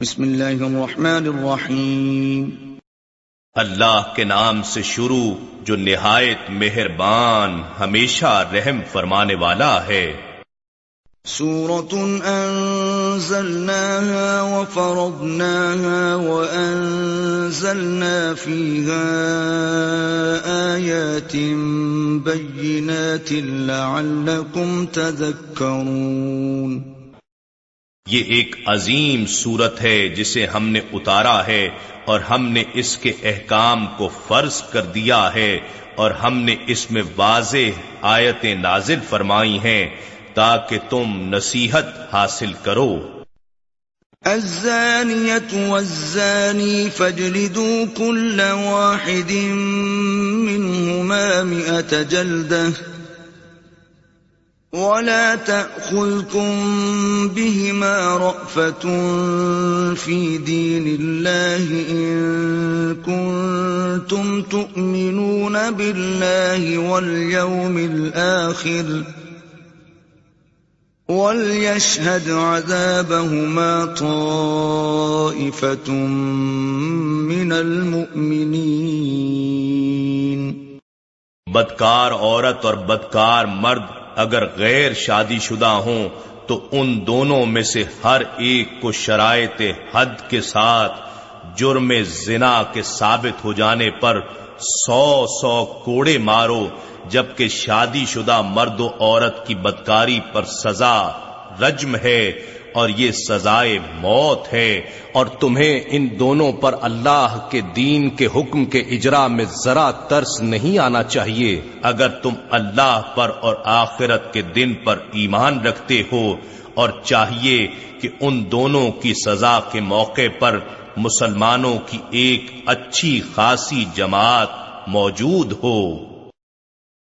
بسم اللہ الرحمن الرحیم۔ اللہ کے نام سے شروع جو نہایت مہربان ہمیشہ رحم فرمانے والا ہے۔ سورة انزلناها وفرضناها وانزلنا فيها آيات بينات لعلكم تذكرون۔ یہ ایک عظیم صورت ہے جسے ہم نے اتارا ہے اور ہم نے اس کے احکام کو فرض کر دیا ہے اور ہم نے اس میں واضح آیتیں نازل فرمائی ہیں تاکہ تم نصیحت حاصل کرو۔ الزانية والزاني فاجلدوا كل واحد منهما مئة جلده ولا تأخذكم بهما رأفة في دين الله إن كنتم تؤمنون بالله واليوم الآخر وليشهد عذابهما طائفة من المؤمنين بدکار عورت اور بدکار مرد اگر غیر شادی شدہ ہوں تو ان دونوں میں سے ہر ایک کو شرائط حد کے ساتھ جرم زنا کے ثابت ہو جانے پر سو سو کوڑے مارو، جبکہ شادی شدہ مرد و عورت کی بدکاری پر سزا رجم ہے۔ اور یہ سزائے موت ہے اور تمہیں ان دونوں پر اللہ کے دین کے حکم کے اجرا میں ذرا ترس نہیں آنا چاہیے۔ اگر تم اللہ پر اور آخرت کے دن پر ایمان رکھتے ہو اور چاہیے کہ ان دونوں کی سزا کے موقع پر مسلمانوں کی ایک اچھی خاصی جماعت موجود ہو۔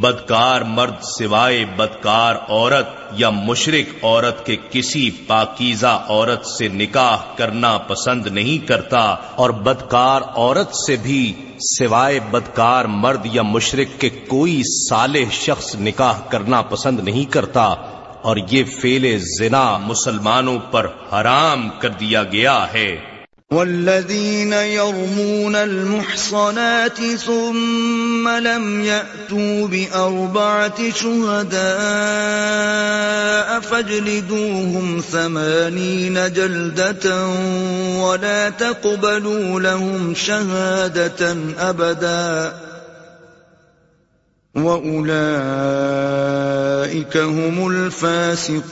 بدکار مرد سوائے بدکار عورت یا مشرق عورت کے کسی پاکیزہ عورت سے نکاح کرنا پسند نہیں کرتا اور بدکار عورت سے بھی سوائے بدکار مرد یا مشرق کے کوئی صالح شخص نکاح کرنا پسند نہیں کرتا اور یہ فیل زنا مسلمانوں پر حرام کر دیا گیا ہے۔ والذين يرمون المحصنات ثم لم يأتوا بأربعة شهداء فاجلدوهم ثمانين جلدة ولا تقبلوا لهم شهادة أبدا وأولئك هم الفاسقون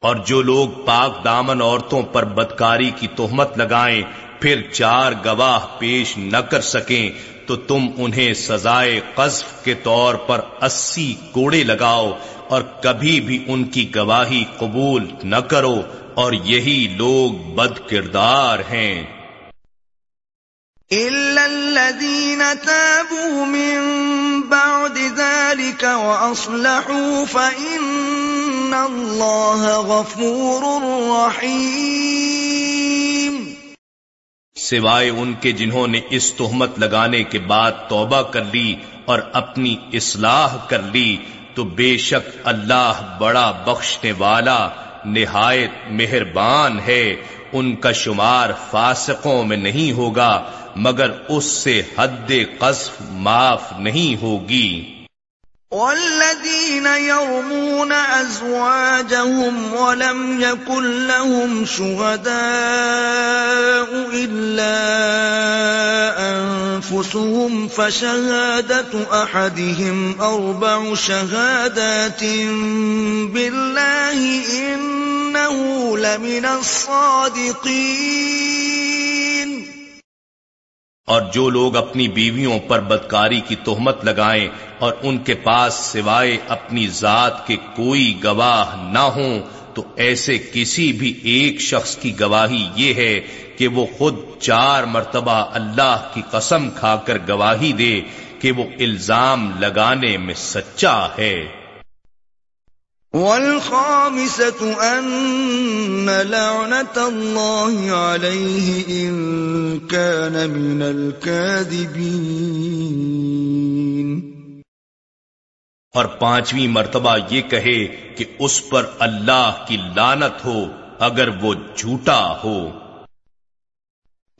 اور جو لوگ پاک دامن عورتوں پر بدکاری کی تہمت لگائیں، پھر چار گواہ پیش نہ کر سکیں، تو تم انہیں سزائے قذف کے طور پر اسی کوڑے لگاؤ اور کبھی بھی ان کی گواہی قبول نہ کرو اور یہی لوگ بد کردار ہیں۔ بعد ذلك وأصلحوا فإن الله غفور رحيم سوائے ان کے جنہوں نے اس تہمت لگانے کے بعد توبہ کر لی اور اپنی اصلاح کر لی، تو بے شک اللہ بڑا بخشنے والا، نہایت مہربان ہے۔ ان کا شمار فاسقوں میں نہیں ہوگا، مگر اس سے حد قصف معاف نہیں ہوگی۔ والذين يرمون أزواجهم ولم يكن لهم شهداء إلا أنفسهم فشهادة أحدهم أربع شهادات بالله إنه لمن الصادقين اور جو لوگ اپنی بیویوں پر بدکاری کی تہمت لگائیں اور ان کے پاس سوائے اپنی ذات کے کوئی گواہ نہ ہوں، تو ایسے کسی بھی ایک شخص کی گواہی یہ ہے کہ وہ خود چار مرتبہ اللہ کی قسم کھا کر گواہی دے کہ وہ الزام لگانے میں سچا ہے۔ والخامسة أن لعنة الله عليه إن كان من الكاذبين. اور پانچویں مرتبہ یہ کہے کہ اس پر اللہ کی لانت ہو اگر وہ جھوٹا ہو۔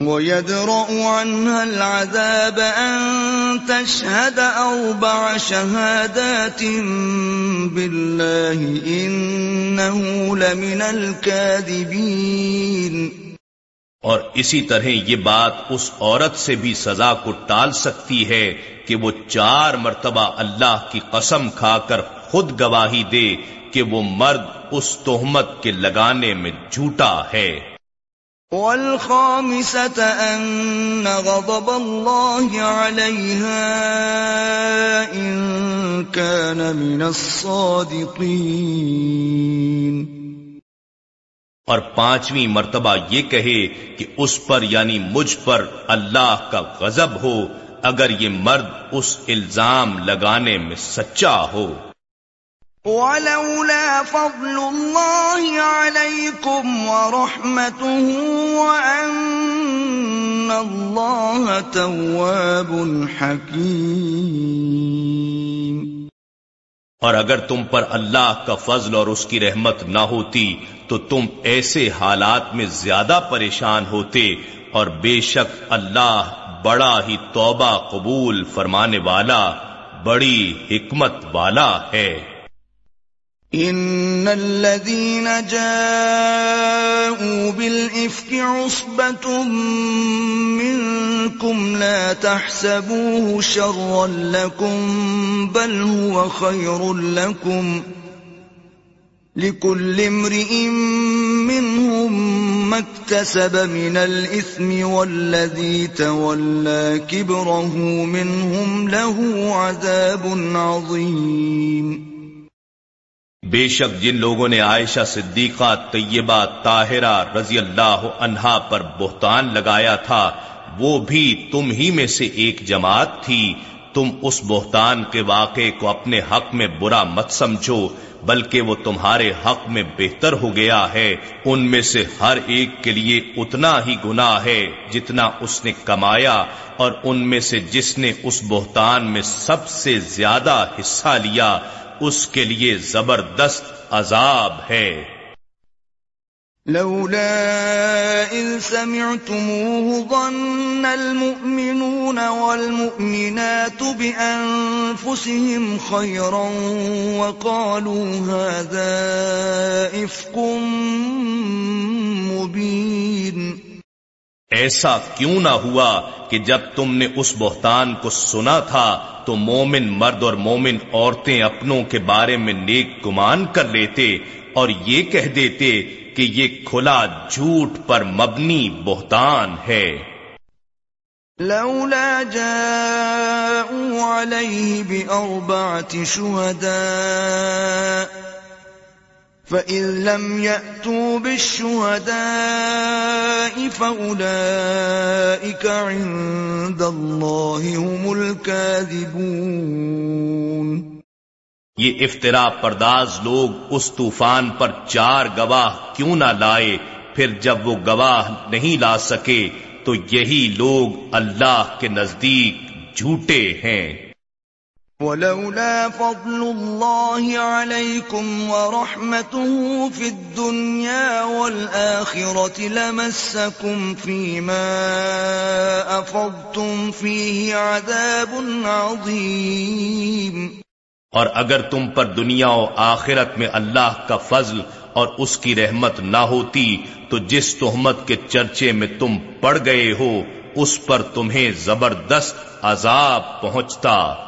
وَيَدْرَأُ عَنْهَا الْعَذَابَ أَن تَشْهَدَ أَرْبَعَ شَهَادَاتٍ بِاللَّهِ إِنَّهُ لَمِنَ الْكَاذِبِينَ. اور اسی طرح یہ بات اس عورت سے بھی سزا کو ٹال سکتی ہے کہ وہ چار مرتبہ اللہ کی قسم کھا کر خود گواہی دے کہ وہ مرد اس تہمت کے لگانے میں جھوٹا ہے۔ والخامسة أن غضب الله عليها إن كان من الصادقين. اور پانچویں مرتبہ یہ کہے کہ اس پر یعنی مجھ پر اللہ کا غضب ہو، اگر یہ مرد اس الزام لگانے میں سچا ہو۔ وَلَوْلَا فَضْلُ اللَّهِ عَلَيْكُمْ وَرَحْمَتُهُ وَأَنَّ اللَّهَ تَوَّابٌ حَكِيمٌ. اور اگر تم پر اللہ کا فضل اور اس کی رحمت نہ ہوتی تو تم ایسے حالات میں زیادہ پریشان ہوتے اور بے شک اللہ بڑا ہی توبہ قبول فرمانے والا، بڑی حکمت والا ہے۔ ان الذين جاءوا بالافك عصبه منكم لا تحسبوه شرا لكم بل هو خير لكم لكل امرئ منهم ما اكتسب من الاثم والذي تولى كبره منهم له عذاب عظيم بے شک جن لوگوں نے عائشہ صدیقہ، طیبہ، طاہرہ رضی اللہ عنہا پر بہتان لگایا تھا، وہ بھی تم ہی میں سے ایک جماعت تھی۔ تم اس بہتان کے واقعے کو اپنے حق میں برا مت سمجھو، بلکہ وہ تمہارے حق میں بہتر ہو گیا ہے۔ ان میں سے ہر ایک کے لیے اتنا ہی گنا ہے جتنا اس نے کمایا، اور ان میں سے جس نے اس بہتان میں سب سے زیادہ حصہ لیا اس کے لیے زبردست عذاب ہے۔ لولا إذ سمعتموه ظن المؤمنون والمؤمنات بأنفسهم خيرا وقالوا هذا إفق مبين۔ ایسا کیوں نہ ہوا کہ جب تم نے اس بہتان کو سنا تھا تو مومن مرد اور مومن عورتیں اپنوں کے بارے میں نیک گمان کر لیتے اور یہ کہہ دیتے کہ یہ کھلا جھوٹ پر مبنی بہتان ہے۔ لولا جاءوا عليه بأربعة شهداء فَإِن لَّمْ يَأْتُوا بِالشُّهَدَاءِ فَأُولَٰئِكَ عِندَ اللَّهِ هُمُ الْكَاذِبُونَ یہ افطرا پرداز لوگ اس طوفان پر چار گواہ کیوں نہ لائے، پھر جب وہ گواہ نہیں لا سکے تو یہی لوگ اللہ کے نزدیک جھوٹے ہیں۔ ولولا فضل الله عليكم ورحمته في الدنيا والآخرة لمسكم فيما أفضتم فيه عذاب عظيم. اور اگر تم پر دنیا و آخرت میں اللہ کا فضل اور اس کی رحمت نہ ہوتی، تو جس تہمت کے چرچے میں تم پڑ گئے ہو، اس پر تمہیں زبردست عذاب پہنچتا۔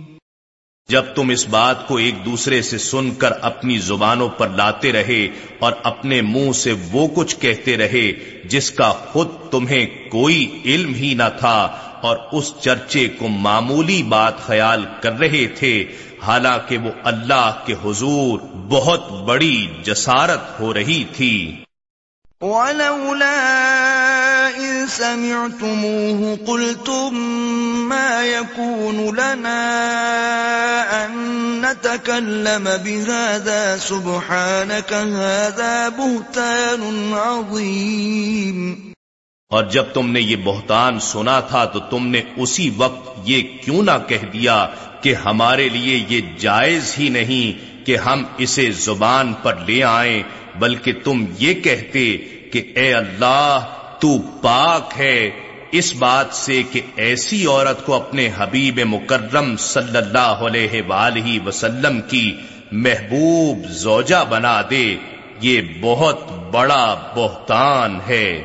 جب تم اس بات کو ایک دوسرے سے سن کر اپنی زبانوں پر لاتے رہے اور اپنے منہ سے وہ کچھ کہتے رہے جس کا خود تمہیں کوئی علم ہی نہ تھا اور اس چرچے کو معمولی بات خیال کر رہے تھے، حالانکہ وہ اللہ کے حضور بہت بڑی جسارت ہو رہی تھی۔ ولولا إذ سمعتموه قلتم ما يكون لنا أن نتكلم بهذا سبحانك هذا بهتان عظيم اور جب تم نے یہ بہتان سنا تھا تو تم نے اسی وقت یہ کیوں نہ کہہ دیا کہ ہمارے لیے یہ جائز ہی نہیں کہ ہم اسے زبان پر لے آئیں بلکہ تم یہ کہتے کہ اے اللہ، تو پاک ہے۔ اس بات سے کہ ایسی عورت کو اپنے حبیب مکرم صلی اللہ علیہ وآلہ وسلم کی محبوب زوجہ بنا دے، یہ بہت بڑا بہتان ہے۔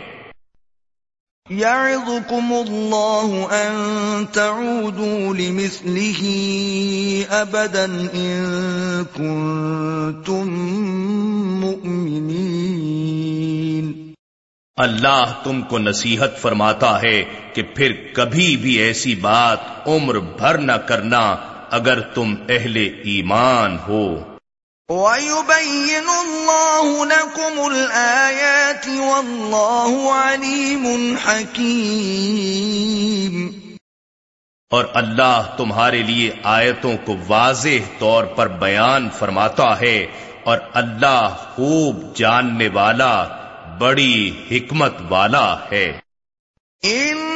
يعظكم الله أن تعودوا لمثله أبدا إن كنتم مؤمنين. اللہ تم کو نصیحت فرماتا ہے کہ پھر کبھی بھی ایسی بات عمر بھر نہ کرنا اگر تم اہل ایمان ہو۔ وَيُبَيِّنُ اللَّهُ لَكُمُ الْآيَاتِ وَاللَّهُ عَلِيمٌ حَكِيمٌ اور اللہ تمہارے لیے آیتوں کو واضح طور پر بیان فرماتا ہے اور اللہ خوب جاننے والا بڑی حکمت والا ہے۔ ان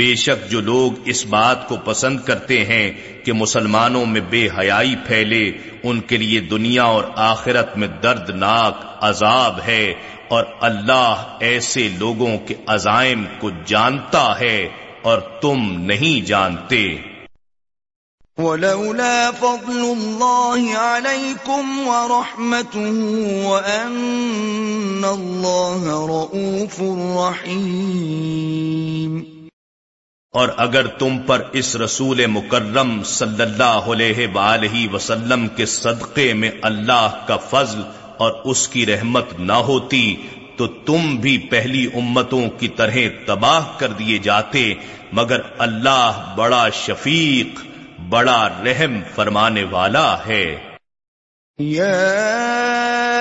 بے شک جو لوگ اس بات کو پسند کرتے ہیں کہ مسلمانوں میں بے حیائی پھیلے، ان کے لیے دنیا اور آخرت میں دردناک عذاب ہے اور اللہ ایسے لوگوں کے عزائم کو جانتا ہے اور تم نہیں جانتے۔ ولولا فضل الله عليكم ورحمته وأن الله رؤوف رحيم اور اگر تم پر اس رسول مکرم صلی اللہ علیہ وآلہ وسلم کے صدقے میں اللہ کا فضل اور اس کی رحمت نہ ہوتی، تو تم بھی پہلی امتوں کی طرح تباہ کر دیے جاتے، مگر اللہ بڑا شفیق، بڑا رحم فرمانے والا ہے۔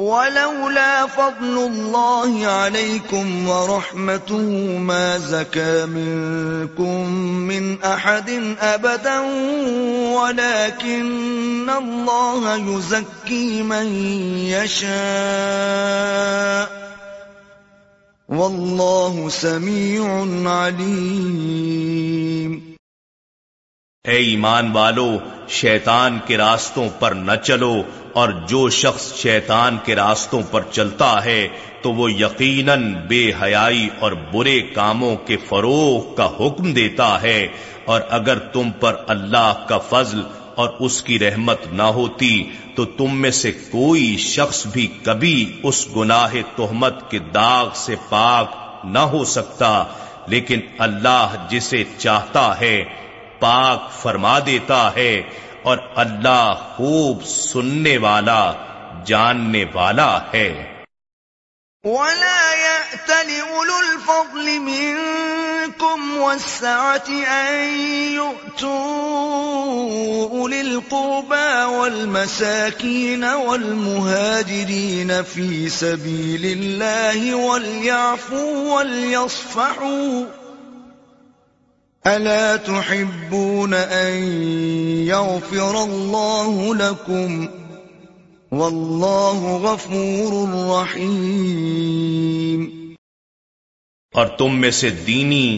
ولولا فضل الله عليكم ورحمته ما زكى منكم من أحد أبدا، ولكن الله يزكي من يشاء. والله سميع عليم. اے ایمان والو، شیطان کے راستوں پر نہ چلو اور جو شخص شیطان کے راستوں پر چلتا ہے تو وہ یقیناً بے حیائی اور برے کاموں کے فروغ کا حکم دیتا ہے۔ اور اگر تم پر اللہ کا فضل اور اس کی رحمت نہ ہوتی تو تم میں سے کوئی شخص بھی کبھی اس گناہ تہمت کے داغ سے پاک نہ ہو سکتا۔ لیکن اللہ جسے چاہتا ہے، پاک فرما دیتا ہے۔ اور اللہ خوب سننے والا، جاننے والا ہے۔ ولا يأتل أولو الفضل منكم والسعة أن يؤتوا أولي القربى والمساكين والمهاجرين في سبيل الله وليعفوا وليصفحوا ألا تحبون أن يغفر الله لكم والله غفور رحيم اور تم میں سے دینی،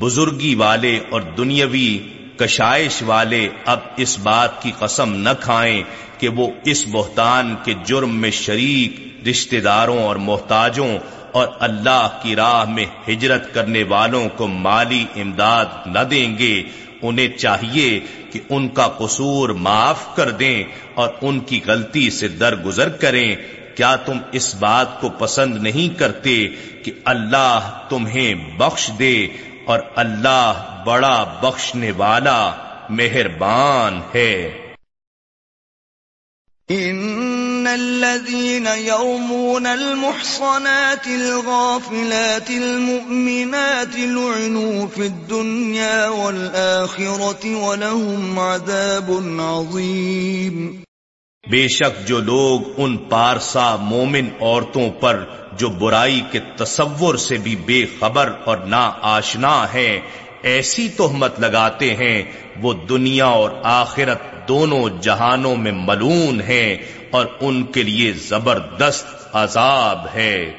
بزرگی والے اور دنیاوی کشائش والے اب اس بات کی قسم نہ کھائیں کہ وہ اس بہتان کے جرم میں شریک رشتہ داروں اور محتاجوں اور اللہ کی راہ میں ہجرت کرنے والوں کو مالی امداد نہ دیں گے۔ انہیں چاہیے کہ ان کا قصور معاف کر دیں اور ان کی غلطی سے درگزر کریں۔ کیا تم اس بات کو پسند نہیں کرتے کہ اللہ تمہیں بخش دے اور اللہ بڑا بخشنے والا مہربان ہے؟ ان الذين يومون المحصنات الغافلات المؤمنات لعنوا في الدنيا والآخرة ولهم عذاب عظيم بے شک جو لوگ ان پارسا مومن عورتوں پر جو برائی کے تصور سے بھی بے خبر اور نا آشنا ہیں، ایسی تہمت لگاتے ہیں، وہ دنیا اور آخرت دونوں جہانوں میں ملون ہیں۔ اور ان کے لیے زبردست عذاب ہے۔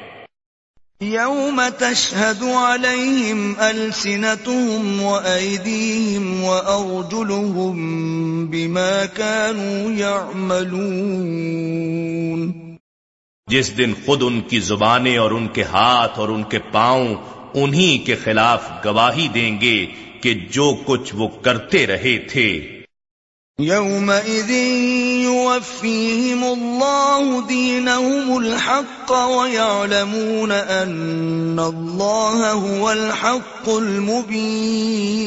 وأيديهم وأرجلهم بما كانوا يعملون جس دن خود ان کی زبانیں اور ان کے ہاتھ اور ان کے پاؤں انہی کے خلاف گواہی دیں گے کہ جو کچھ وہ کرتے رہے تھے۔ يومئذ يوفيهم الله دينهم الحق ويعلمون أن الله هو الحق المبين.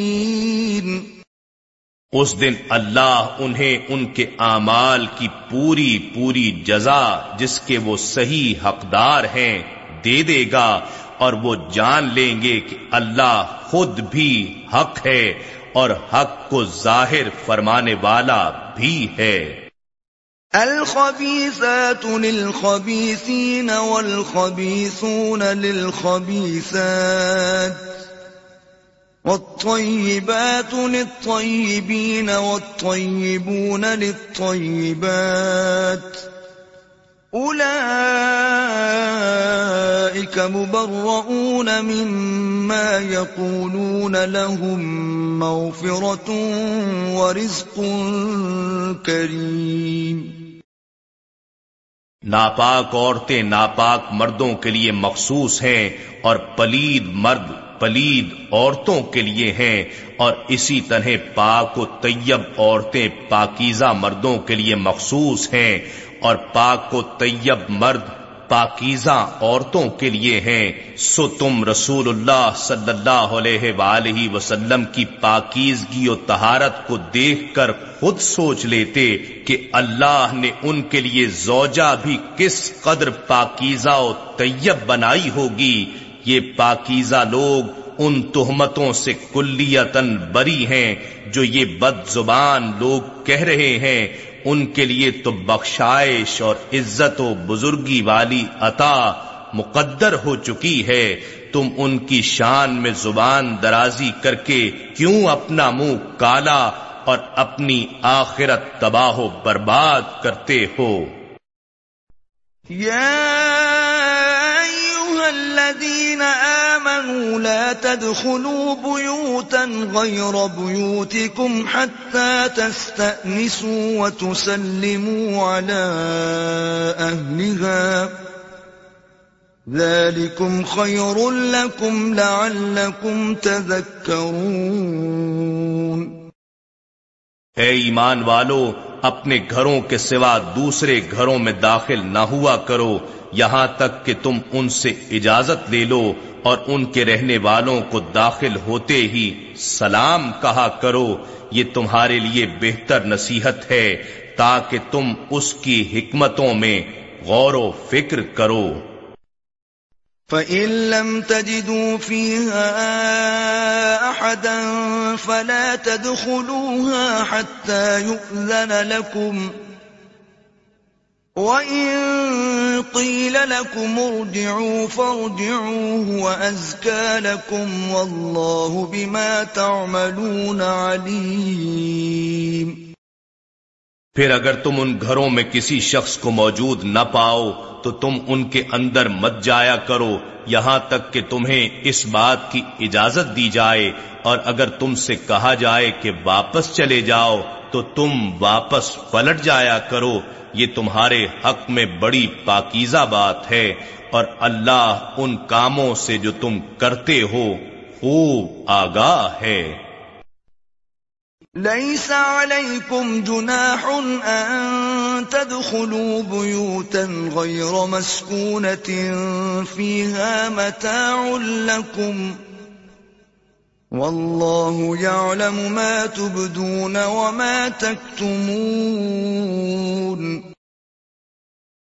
اس دن اللہ انہیں ان کے اعمال کی پوری پوری جزا جس کے وہ صحیح حقدار ہیں دے دے گا اور وہ جان لیں گے کہ اللہ خود بھی حق ہے اور حق کو ظاہر فرمانے والا بھی ہے۔ الخبیثات للخبیثین والخبیثون للخبیثات والطیبات للطیبین والطیبون للطیبات أولئك مبرؤون مما يقولون لهم مغفرة ورزق كريم. ناپاک عورتیں ناپاک مردوں کے لیے مخصوص ہیں اور پلید مرد پلید عورتوں کے لیے ہیں اور اسی طرح پاک و طیب عورتیں پاکیزہ مردوں کے لیے مخصوص ہیں اور پاک و طیب مرد پاکیزہ عورتوں کے لیے ہیں، سو تم رسول اللہ صلی اللہ علیہ وآلہ وسلم کی پاکیزگی و تہارت کو دیکھ کر خود سوچ لیتے کہ اللہ نے ان کے لیے زوجہ بھی کس قدر پاکیزہ و طیب بنائی ہوگی۔ یہ پاکیزہ لوگ ان تہمتوں سے کلیتن بری ہیں جو یہ بد زبان لوگ کہہ رہے ہیں۔ ان کے لیے تو بخشائش اور عزت و بزرگی والی عطا مقدر ہو چکی ہے۔ تم ان کی شان میں زبان درازی کر کے کیوں اپنا منہ کالا اور اپنی آخرت تباہ و برباد کرتے ہو؟ الذين آمنوا لا تدخلوا بيوتا غير بيوتكم حتى تستأنسوا وتسلموا على أهلها ذلكم خير لكم لعلكم تذكرون اے ایمان والو اپنے گھروں کے سوا دوسرے گھروں میں داخل نہ ہوا کرو، یہاں تک کہ تم ان سے اجازت لے لو اور ان کے رہنے والوں کو داخل ہوتے ہی سلام کہا کرو۔ یہ تمہارے لیے بہتر نصیحت ہے تاکہ تم اس کی حکمتوں میں غور و فکر کرو۔ فإن لم تجدوا فيها أحدا فلا تدخلوها حتى يؤذن لكم وإن قيل لكم ارجعوا فارجعوا هو أزكى لكم والله بما تعملون عليم پھر اگر تم ان گھروں میں کسی شخص کو موجود نہ پاؤ، تو تم ان کے اندر مت جایا کرو، یہاں تک کہ تمہیں اس بات کی اجازت دی جائے۔ اور اگر تم سے کہا جائے کہ واپس چلے جاؤ، تو تم واپس پلٹ جایا کرو۔ یہ تمہارے حق میں بڑی پاکیزہ بات ہے۔ اور اللہ ان کاموں سے جو تم کرتے ہو، خوب آگاہ ہے۔ ليس عليكم جناح أن تدخلوا بيوتا غير مسكونة فيها متاع لكم والله يعلم ما تبدون وما تكتمون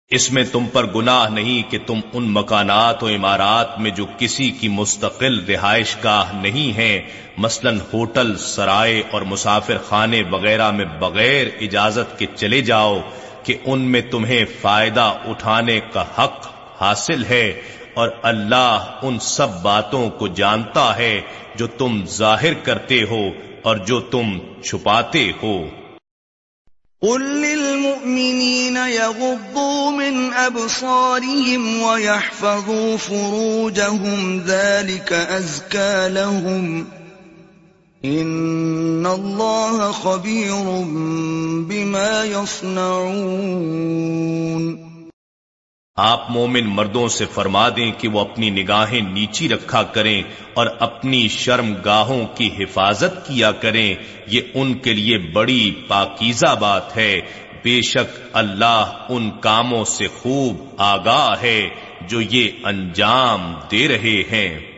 اس میں تم پر گناہ نہیں کہ تم ان مکانات و عمارات میں جو کسی کی مستقل رہائش گاہ نہیں ہیں، مثلا ہوٹل، سرائے اور مسافر خانے وغیرہ میں بغیر اجازت کے چلے جاؤ کہ ان میں تمہیں فائدہ اٹھانے کا حق حاصل ہے اور اللہ ان سب باتوں کو جانتا ہے جو تم ظاہر کرتے ہو اور جو تم چھپاتے ہو۔ قل للمؤمنين يغضوا من أبصارهم ويحفظوا فروجهم ذلك أزكى لهم إن الله خبير بما يصنعون آپ مومن مردوں سے فرما دیں کہ وہ اپنی نگاہیں نیچی رکھا کریں اور اپنی شرم گاہوں کی حفاظت کیا کریں، یہ ان کے لیے بڑی پاکیزہ بات ہے۔ بے شک اللہ ان کاموں سے خوب آگاہ ہے جو یہ انجام دے رہے ہیں۔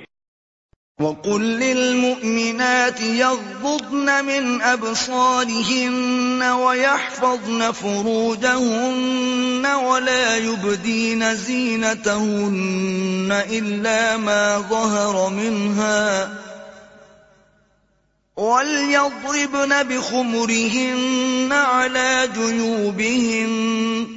وَقُلْ لِلْمُؤْمِنَاتِ يَغْضُضْنَ مِنْ أَبْصَارِهِنَّ وَيَحْفَظْنَ فُرُوجَهُنَّ وَلَا يُبْدِينَ زِينَتَهُنَّ إِلَّا مَا ظَهَرَ مِنْهَا وَلْيَضْرِبْنَ بِخُمُرِهِنَّ عَلَى جُيُوبِهِنَّ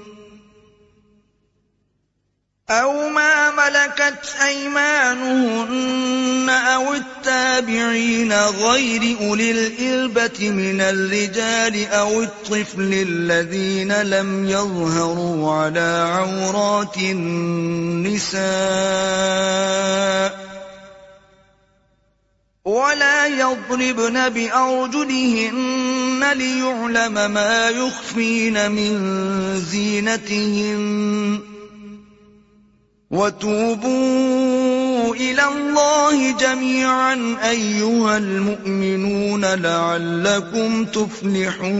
أو ما ملكت أيمانهن أو التابعين غير أولي الإربة من الرجال أو الطفل الذين لم يظهروا على عورات النساء ولا يضربن بأرجلهن ليعلم ما يخفين من زينتهن وَتُوبُوا إِلَى اللَّهِ جَمِيعًا أَيُّهَا الْمُؤْمِنُونَ لَعَلَّكُمْ تُفْلِحُونَ.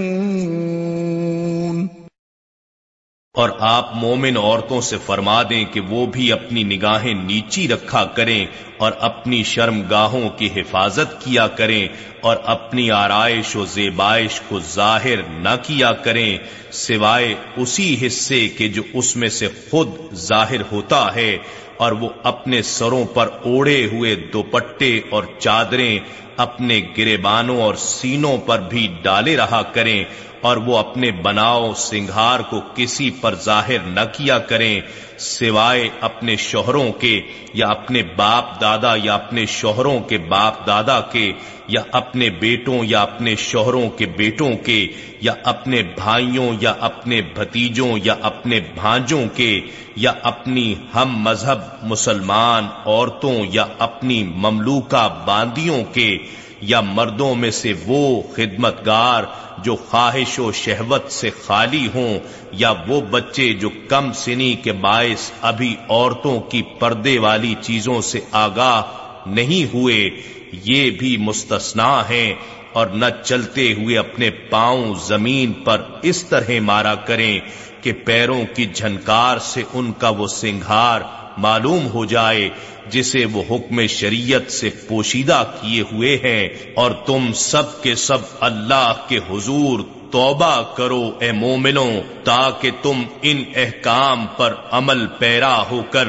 اور آپ مومن عورتوں سے فرما دیں کہ وہ بھی اپنی نگاہیں نیچی رکھا کریں اور اپنی شرم گاہوں کی حفاظت کیا کریں اور اپنی آرائش و زیبائش کو ظاہر نہ کیا کریں، سوائے اسی حصے کے جو اس میں سے خود ظاہر ہوتا ہے اور وہ اپنے سروں پر اوڑے ہوئے دوپٹے اور چادریں اپنے گرے بانوں اور سینوں پر بھی ڈالے رہا کریں اور وہ اپنے بناؤ سنگھار کو کسی پر ظاہر نہ کیا کریں، سوائے اپنے شوہروں کے یا اپنے باپ دادا یا اپنے شوہروں کے باپ دادا کے یا اپنے بیٹوں یا اپنے شوہروں کے بیٹوں کے یا اپنے بھائیوں یا اپنے بھتیجوں یا اپنے بھانجوں کے یا اپنی ہم مذہب مسلمان عورتوں یا اپنی مملوکہ باندیوں کے یا مردوں میں سے وہ خدمت گار جو خواہش و شہوت سے خالی ہوں یا وہ بچے جو کم سنی کے باعث ابھی عورتوں کی پردے والی چیزوں سے آگاہ نہیں ہوئے، یہ بھی مستثنا ہیں اور نہ چلتے ہوئے اپنے پاؤں زمین پر اس طرح مارا کریں کہ پیروں کی جھنکار سے ان کا وہ سنگھار معلوم ہو جائے جسے وہ حکم شریعت سے پوشیدہ کیے ہوئے ہیں اور تم سب کے سب اللہ کے حضور توبہ کرو اے مومنوں، تاکہ تم ان احکام پر عمل پیرا ہو کر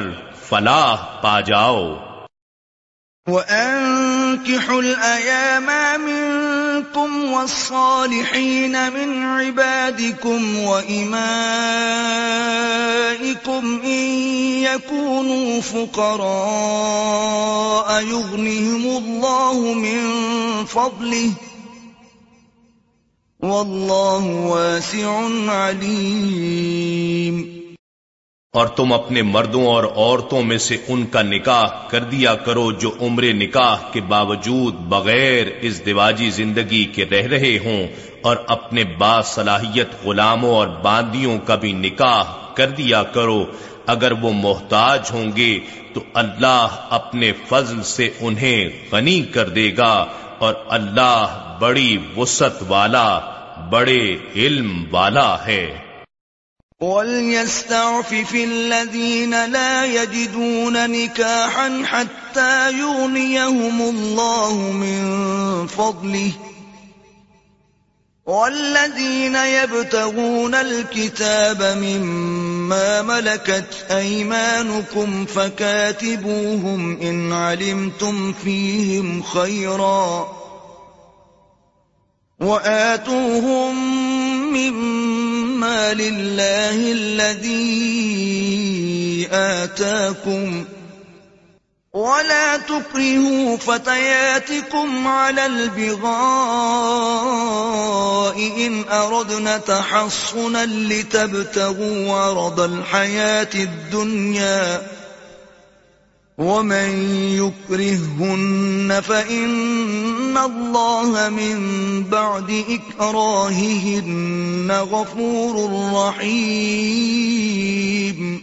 فلاح پا جاؤ۔ وَأَنكِحُوا الْأَيَامَ مِنكُمْ وَالصَّالِحِينَ مِنْ عِبَادِكُمْ وَإِمَائِكُمْ إِنْ يَكُونُوا فُقَرَاءَ يُغْنِهِمُ اللَّهُ مِنْ فَضْلِهِ وَاللَّهُ وَاسِعٌ عَلِيمٌ اور تم اپنے مردوں اور عورتوں میں سے ان کا نکاح کر دیا کرو جو عمر نکاح کے باوجود بغیر اس دیواجی زندگی کے رہ رہے ہوں اور اپنے باصلاحیت غلاموں اور باندیوں کا بھی نکاح کر دیا کرو۔ اگر وہ محتاج ہوں گے تو اللہ اپنے فضل سے انہیں غنی کر دے گا اور اللہ بڑی وسط والا، بڑے علم والا ہے۔ وَلْيَسْتَعْفِفِ الَّذِينَ لَا يَجِدُونَ نِكَاحًا حَتَّى يُغْنِيَهُمُ اللَّهُ مِنْ فَضْلِهِ. وَالَّذِينَ يَبْتَغُونَ الْكِتَابَ مِمَّا مَلَكَتْ أَيْمَانُكُمْ فَكَاتِبُوهُمْ إِنْ عَلِمْتُمْ فِيهِمْ خَيْرًا. وَآتُوهُمْ مِمَّا لِلَّهِ الَّذِي آتَاكُمْ ولا تكرهوا فتياتكم على البغاء إن أردنا تحصنا لتبتغوا عرض الحياة الدنيا ومن يكرهن فإن الله من بعد إكراههن غفور رحيم۔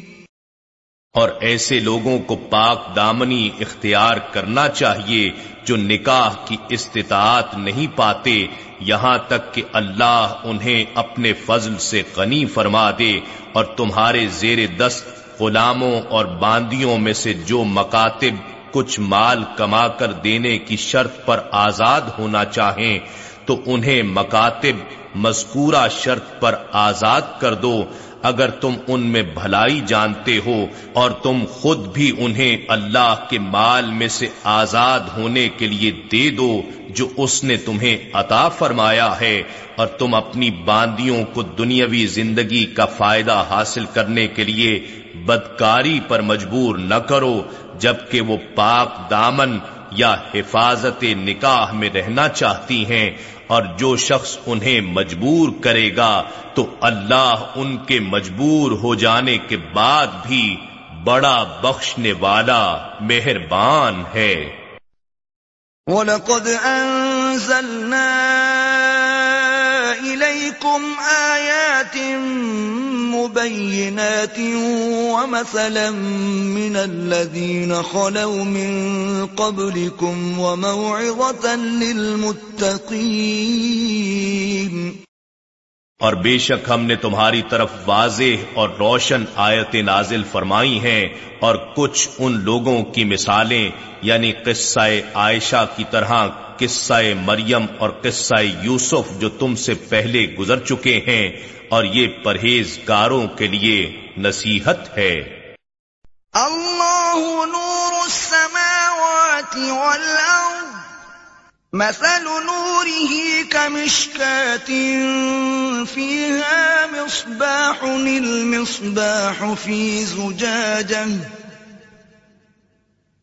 اور ایسے لوگوں کو پاک دامنی اختیار کرنا چاہیے جو نکاح کی استطاعت نہیں پاتے، یہاں تک کہ اللہ انہیں اپنے فضل سے غنی فرما دے اور تمہارے زیر دست غلاموں اور باندیوں میں سے جو مکاتب کچھ مال کما کر دینے کی شرط پر آزاد ہونا چاہیں، تو انہیں مکاتب مذکورہ شرط پر آزاد کر دو۔ اگر تم ان میں بھلائی جانتے ہو اور تم خود بھی انہیں اللہ کے مال میں سے آزاد ہونے کے لیے دے دو، جو اس نے تمہیں عطا فرمایا ہے، اور تم اپنی باندیوں کو دنیاوی زندگی کا فائدہ حاصل کرنے کے لیے بدکاری پر مجبور نہ کرو، جبکہ وہ پاک دامن یا حفاظت نکاح میں رہنا چاہتی ہیں۔ اور جو شخص انہیں مجبور کرے گا، تو اللہ ان کے مجبور ہو جانے کے بعد بھی بڑا بخشنے والا مہربان ہے۔ وَلَقَدْ أَنزَلْنَا إِلَيْكُمْ آيَاتٍ بينات ومثلا من الذين خلوا من قبلكم وموعظة للمتقين اور بے شک ہم نے تمہاری طرف واضح اور روشن آیتیں نازل فرمائی ہیں اور کچھ ان لوگوں کی مثالیں یعنی قصہ عائشہ کی طرح، قصہ مریم اور قصہ یوسف جو تم سے پہلے گزر چکے ہیں، اور یہ پرہیزگاروں کے لیے نصیحت ہے۔ اللہ نور السماوات والارض مثل نوره كمشكات فيها مصباح المصباح في زجاجه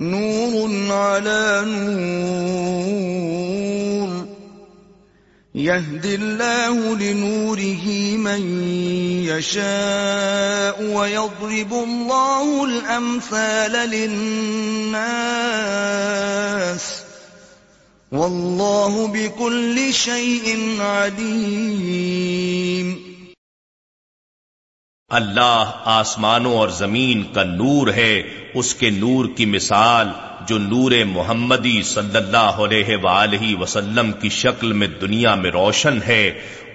نور على نور. يهدي الله لنوره من يشاء ويضرب الله الأمثال للناس. والله بكل شيء عليم. اللہ آسمانوں اور زمین کا نور ہے، اس کے نور کی مثال جو نور محمدی صلی اللہ علیہ وآلہ وسلم کی شکل میں دنیا میں روشن ہے،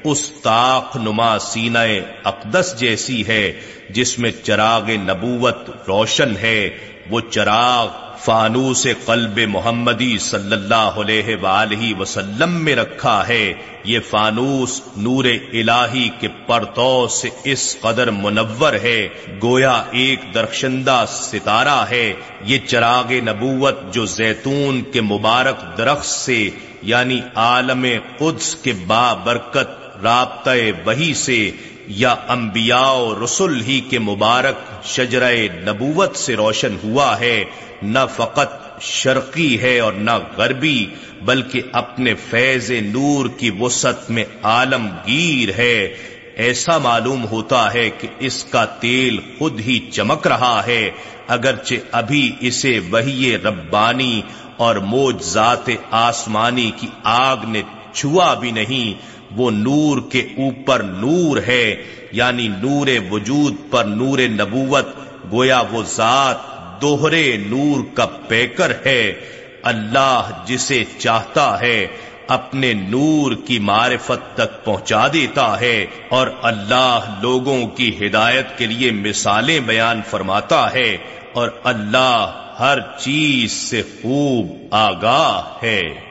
اس طاق نما سینہ اقدس جیسی ہے، جس میں چراغ نبوت روشن ہے، وہ چراغ فانوس قلب محمدی صلی اللہ علیہ وآلہ وسلم میں رکھا ہے۔ یہ فانوس نور الہی کے پرتو سے اس قدر منور ہے۔ گویا ایک درخشندہ ستارہ ہے۔ یہ چراغ نبوت جو زیتون کے مبارک درخت سے یعنی عالم قدس کے با برکت رابطہ وہی سے، یا انبیاء و رسول ہی کے مبارک شجرہ نبوت سے روشن ہوا ہے۔ نہ فقط شرقی ہے اور نہ غربی، بلکہ اپنے فیض نور کی وسط میں عالمگیر ہے۔ ایسا معلوم ہوتا ہے کہ اس کا تیل خود ہی چمک رہا ہے، اگرچہ ابھی اسے وہی ربانی اور موج ذات آسمانی کی آگ نے چھوا بھی نہیں۔ وہ نور کے اوپر نور ہے یعنی نور وجود پر نور نبوت، گویا وہ ذات دوہرے نور کا پیکر ہے۔ اللہ جسے چاہتا ہے، اپنے نور کی معرفت تک پہنچا دیتا ہے اور اللہ لوگوں کی ہدایت کے لیے مثالیں بیان فرماتا ہے اور اللہ ہر چیز سے خوب آگاہ ہے۔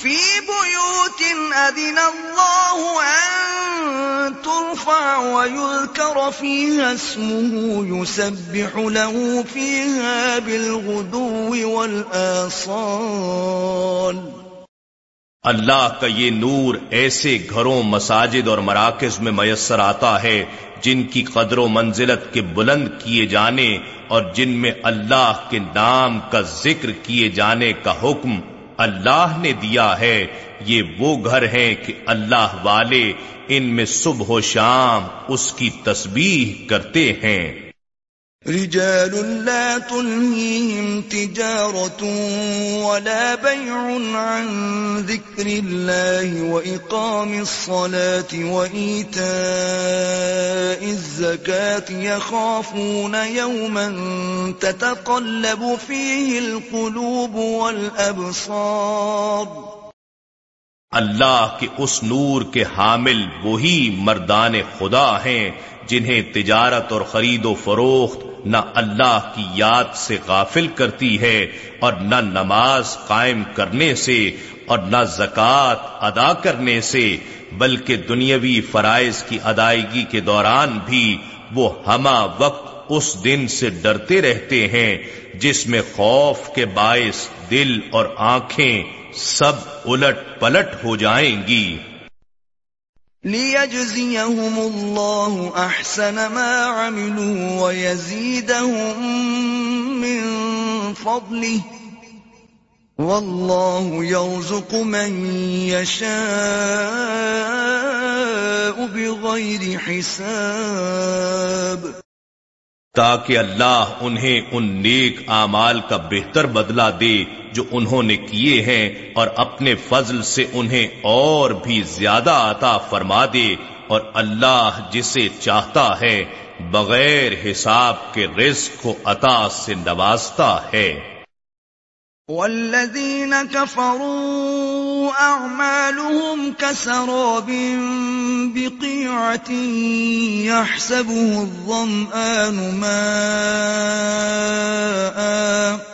فی بیوت اذن اللہ ان ترفع ويذكر فيها اسمه، يسبح له فيها بالغدو والآصال۔ اللہ کا یہ نور ایسے گھروں، مساجد اور مراکز میں میسر آتا ہے جن کی قدر و منزلت کے بلند کیے جانے اور جن میں اللہ کے نام کا ذکر کیے جانے کا حکم اللہ نے دیا ہے، یہ وہ گھر ہیں کہ اللہ والے ان میں صبح و شام اس کی تسبیح کرتے ہیں۔ رجال لا تلهيهم تجارة ولا بيع عن ذكر الله وإقام الصلاة وإيتاء الزكاة يخافون يوما تتقلب فيه القلوب والأبصار. اللہ کے اس نور کے حامل وہی مردان خدا ہیں جنہیں تجارت اور خرید و فروخت نہ اللہ کی یاد سے غافل کرتی ہے اور نہ نماز قائم کرنے سے اور نہ زکوٰۃ ادا کرنے سے، بلکہ دنیاوی فرائض کی ادائیگی کے دوران بھی وہ ہما وقت اس دن سے ڈرتے رہتے ہیں جس میں خوف کے باعث دل اور آنکھیں سب الٹ پلٹ ہو جائیں گی۔ لِيَجْزِيَهُمُ اللَّهُ أَحْسَنَ مَا عَمِلُوا وَيَزِيدَهُم مِّن فَضْلِهِ وَاللَّهُ يَرْزُقُ مَن يَشَاءُ بِغَيْرِ حِسَابٍ تاکہ اللہ انہیں ان نیک اعمال کا بہتر بدلہ دے جو انہوں نے کیے ہیں اور اپنے فضل سے انہیں اور بھی زیادہ عطا فرما دے اور اللہ جسے چاہتا ہے بغیر حساب کے رزق کو عطا سے نوازتا ہے۔ والذين كفروا أعمالهم كسراب بقيعة يحسبه الظمآن ماءً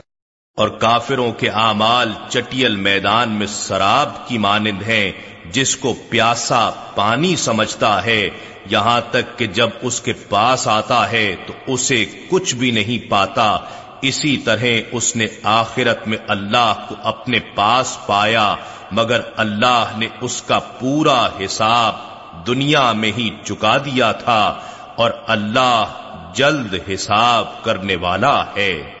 اور کافروں کے اعمال چٹیل میدان میں سراب کی مانند ہیں، جس کو پیاسا پانی سمجھتا ہے۔ یہاں تک کہ جب اس کے پاس آتا ہے تو اسے کچھ بھی نہیں پاتا۔ اسی طرح اس نے آخرت میں اللہ کو اپنے پاس پایا، مگر اللہ نے اس کا پورا حساب دنیا میں ہی چکا دیا تھا اور اللہ جلد حساب کرنے والا ہے۔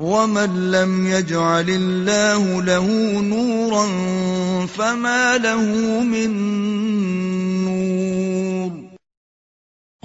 ومن لم يجعل الله له نورا فما له من نور۔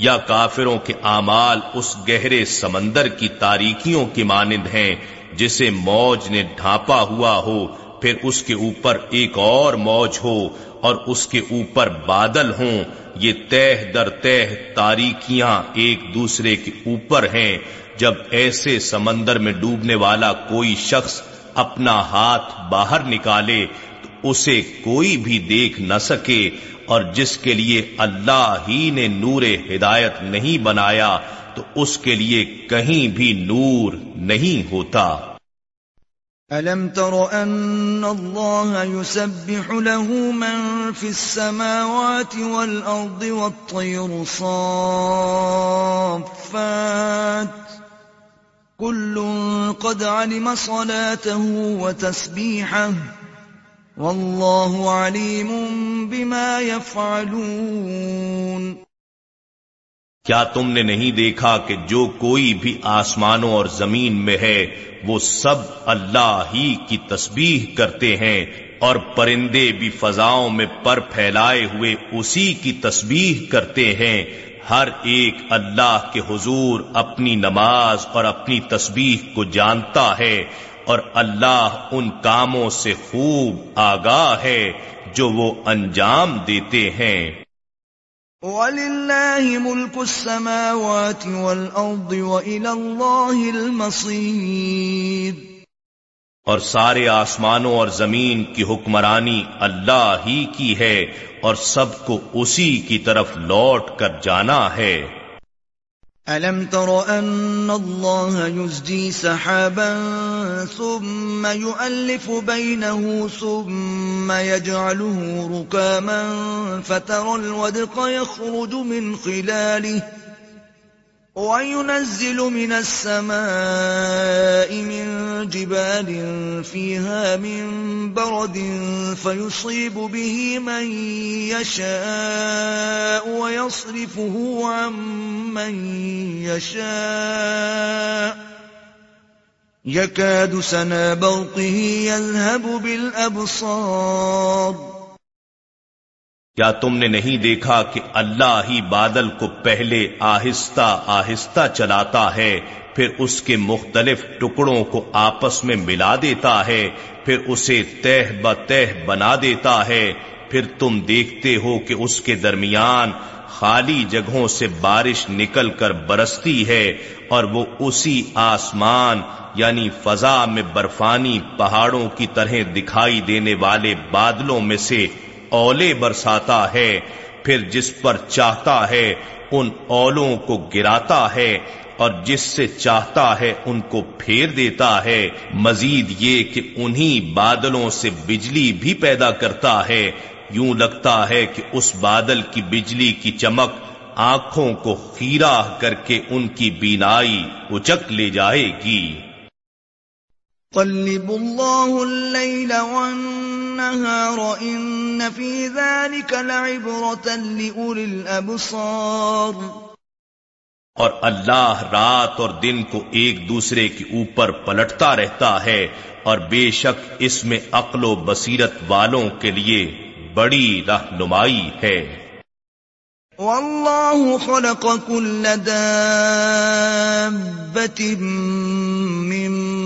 یا کافروں کے اعمال اس گہرے سمندر کی تاریکیوں کی مانند ہیں جسے موج نے ڈھانپا ہوا ہو، پھر اس کے اوپر ایک اور موج ہو اور اس کے اوپر بادل ہوں۔ یہ تہ در تہ تاریکیاں ایک دوسرے کے اوپر ہیں۔ جب ایسے سمندر میں ڈوبنے والا کوئی شخص اپنا ہاتھ باہر نکالے تو اسے کوئی بھی دیکھ نہ سکے اور جس کے لیے اللہ ہی نے نور ہدایت نہیں بنایا تو اس کے لیے کہیں بھی نور نہیں ہوتا۔ أَلَمْ تَرَ أَنَّ اللَّهَ يُسَبِّحُ لَهُ مَن فِي السَّمَاوَاتِ وَالْأَرْضِ وَالطَّيْرُ صَافَّاتٍ كل قد علم صلاته وتسبيحه والله عليم بما يفعلون کیا تم نے نہیں دیکھا کہ جو کوئی بھی آسمانوں اور زمین میں ہے، وہ سب اللہ ہی کی تسبیح کرتے ہیں اور پرندے بھی فضاؤں میں پر پھیلائے ہوئے اسی کی تسبیح کرتے ہیں۔ ہر ایک اللہ کے حضور اپنی نماز اور اپنی تسبیح کو جانتا ہے اور اللہ ان کاموں سے خوب آگاہ ہے جو وہ انجام دیتے ہیں۔ وَلِلَّهِ مُلْكُ السَّمَاوَاتِ وَالْأَرْضِ وَإِلَى اللَّهِ الْمَصِيرِ اور سارے آسمانوں اور زمین کی حکمرانی اللہ ہی کی ہے اور سب کو اسی کی طرف لوٹ کر جانا ہے۔ أَلَمْ تَرَ أَنَّ اللَّهَ يُزْجِي سَحَابًا ثُمَّ يُؤَلِّفُ بَيْنَهُ ثُمَّ يَجْعَلُهُ رُكَامًا فَتَرَى الْوَدْقَ يَخْرُجُ مِنْ خِلَالِهِ وَيُنَزِّلُ مِنَ السَّمَاءِ مِن جِبَالٍ فِيهَا مِن بَرَدٍ فَيُصِيبُ بِهِ مَن يَشَاءُ وَيَصْرِفُهُ عَن مَّن يَشَاءُ يَكَادُ سَنَا بَرْقِهِ يَذْهَبُ بِالْأَبْصَارِ کیا تم نے نہیں دیکھا کہ اللہ ہی بادل کو پہلے آہستہ آہستہ چلاتا ہے، پھر اس کے مختلف ٹکڑوں کو آپس میں ملا دیتا ہے، پھر اسے تہ بتہ بنا دیتا ہے۔ پھر تم دیکھتے ہو کہ اس کے درمیان خالی جگہوں سے بارش نکل کر برستی ہے اور وہ اسی آسمان یعنی فضا میں برفانی پہاڑوں کی طرح دکھائی دینے والے بادلوں میں سے اولے برساتا ہے، پھر جس پر چاہتا ہے ان اولوں کو گراتا ہے، اور جس سے چاہتا ہے ان کو پھیر دیتا ہے۔ مزید یہ کہ انہی بادلوں سے بجلی بھی پیدا کرتا ہے۔ یوں لگتا ہے کہ اس بادل کی بجلی کی چمک آنکھوں کو خیرہ کر کے ان کی بینائی اچک لے جائے گی۔ قلب الله الليل والنهار إن في ذلك لعبرة لأولي الأبصار. اور اللہ رات اور دن کو ایک دوسرے کے اوپر پلٹتا رہتا ہے اور بے شک اس میں عقل و بصیرت والوں کے لیے بڑی رہنمائی ہے۔ والله خلق كل دابة من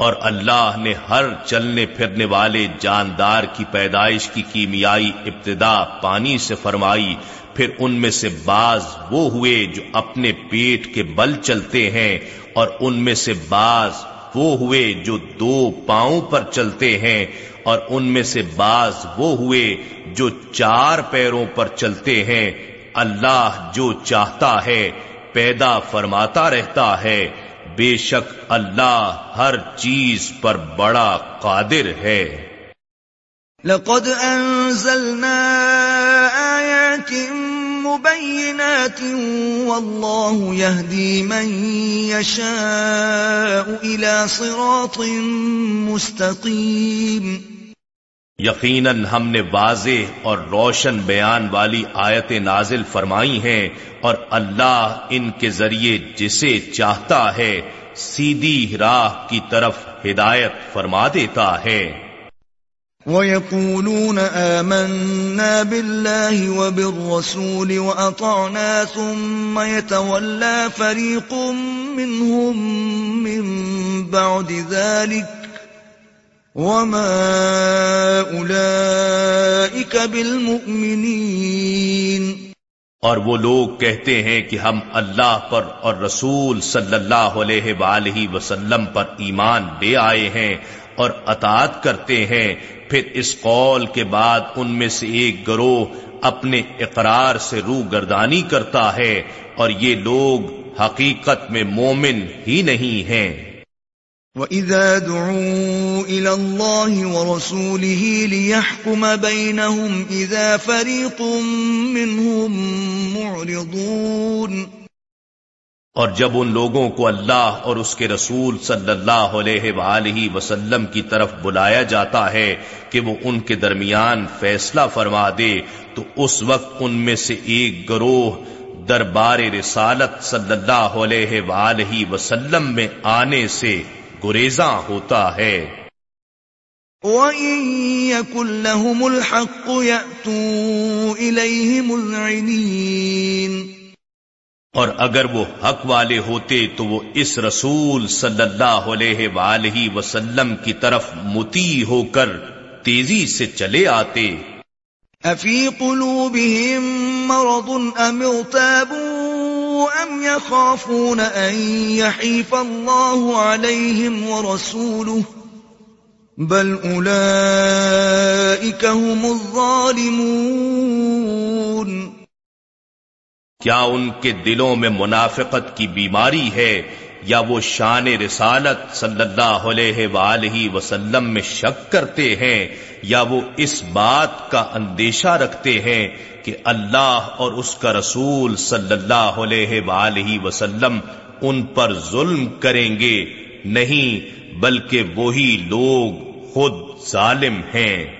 اور اللہ نے ہر چلنے پھرنے والے جاندار کی پیدائش کی کیمیائی ابتدا پانی سے فرمائی، پھر ان میں سے بعض وہ ہوئے جو اپنے پیٹ کے بل چلتے ہیں اور ان میں سے بعض وہ ہوئے جو دو پاؤں پر چلتے ہیں اور ان میں سے بعض وہ ہوئے جو چار پیروں پر چلتے ہیں۔ اللہ جو چاہتا ہے، پیدا فرماتا رہتا ہے۔ بے شک اللہ ہر چیز پر بڑا قادر ہے۔ لقد انزلنا آیات مبینات واللہ یهدی من یشاء الى صراط مستقیم۔ یقیناً ہم نے واضح اور روشن بیان والی آیت نازل فرمائی ہیں اور اللہ ان کے ذریعے جسے چاہتا ہے سیدھی راہ کی طرف ہدایت فرما دیتا ہے۔ وَيَقُولُونَ آمَنَّا بِاللَّهِ وَبِالرَّسُولِ وَأَطَعْنَا ثُمَّ يَتَوَلَّى فَرِيقٌ مِّنْهُمْ مِّن بَعْدِ ذَلِكَ وما أولئك بالمؤمنين اور وہ لوگ کہتے ہیں کہ ہم اللہ پر اور رسول صلی اللہ علیہ وآلہ وسلم پر ایمان لے آئے ہیں اور اطاعت کرتے ہیں، پھر اس قول کے بعد ان میں سے ایک گروہ اپنے اقرار سے رو گردانی کرتا ہے اور یہ لوگ حقیقت میں مومن ہی نہیں ہیں۔ وَإِذَا دُعُوا إِلَى اللَّهِ وَرَسُولِهِ لِيَحْكُمَ بَيْنَهُمْ إِذَا فَرِيقٌ مِّنْهُمْ مُعْرِضُونَ اور جب ان لوگوں کو اللہ اور اس کے رسول صلی اللہ علیہ وآلہ وسلم کی طرف بلایا جاتا ہے کہ وہ ان کے درمیان فیصلہ فرما دے، تو اس وقت ان میں سے ایک گروہ دربار رسالت صلی اللہ علیہ وآلہ وسلم میں آنے سے گریزاں ہوتا ہے۔ وَإِن يَكُن لَّهُمُ الْحَقُّ يَأْتُوا إِلَيْهِ مُذْعِنِينَ اور اگر وہ حق والے ہوتے تو وہ اس رسول صلی اللہ علیہ وآلہ وسلم کی طرف متی ہو کر تیزی سے چلے آتے۔ افی قلوبهم مرض ام ارتابون أم يخافون أن يحيف الله عليهم ورسوله بل أولئك هم الظالمون کیا ان کے دلوں میں منافقت کی بیماری ہے یا وہ شان رسالت صلی اللہ علیہ وآلہ وسلم میں شک کرتے ہیں یا وہ اس بات کا اندیشہ رکھتے ہیں کہ اللہ اور اس کا رسول صلی اللہ علیہ وآلہ وسلم ان پر ظلم کریں گے، نہیں، بلکہ وہی لوگ خود ظالم ہیں۔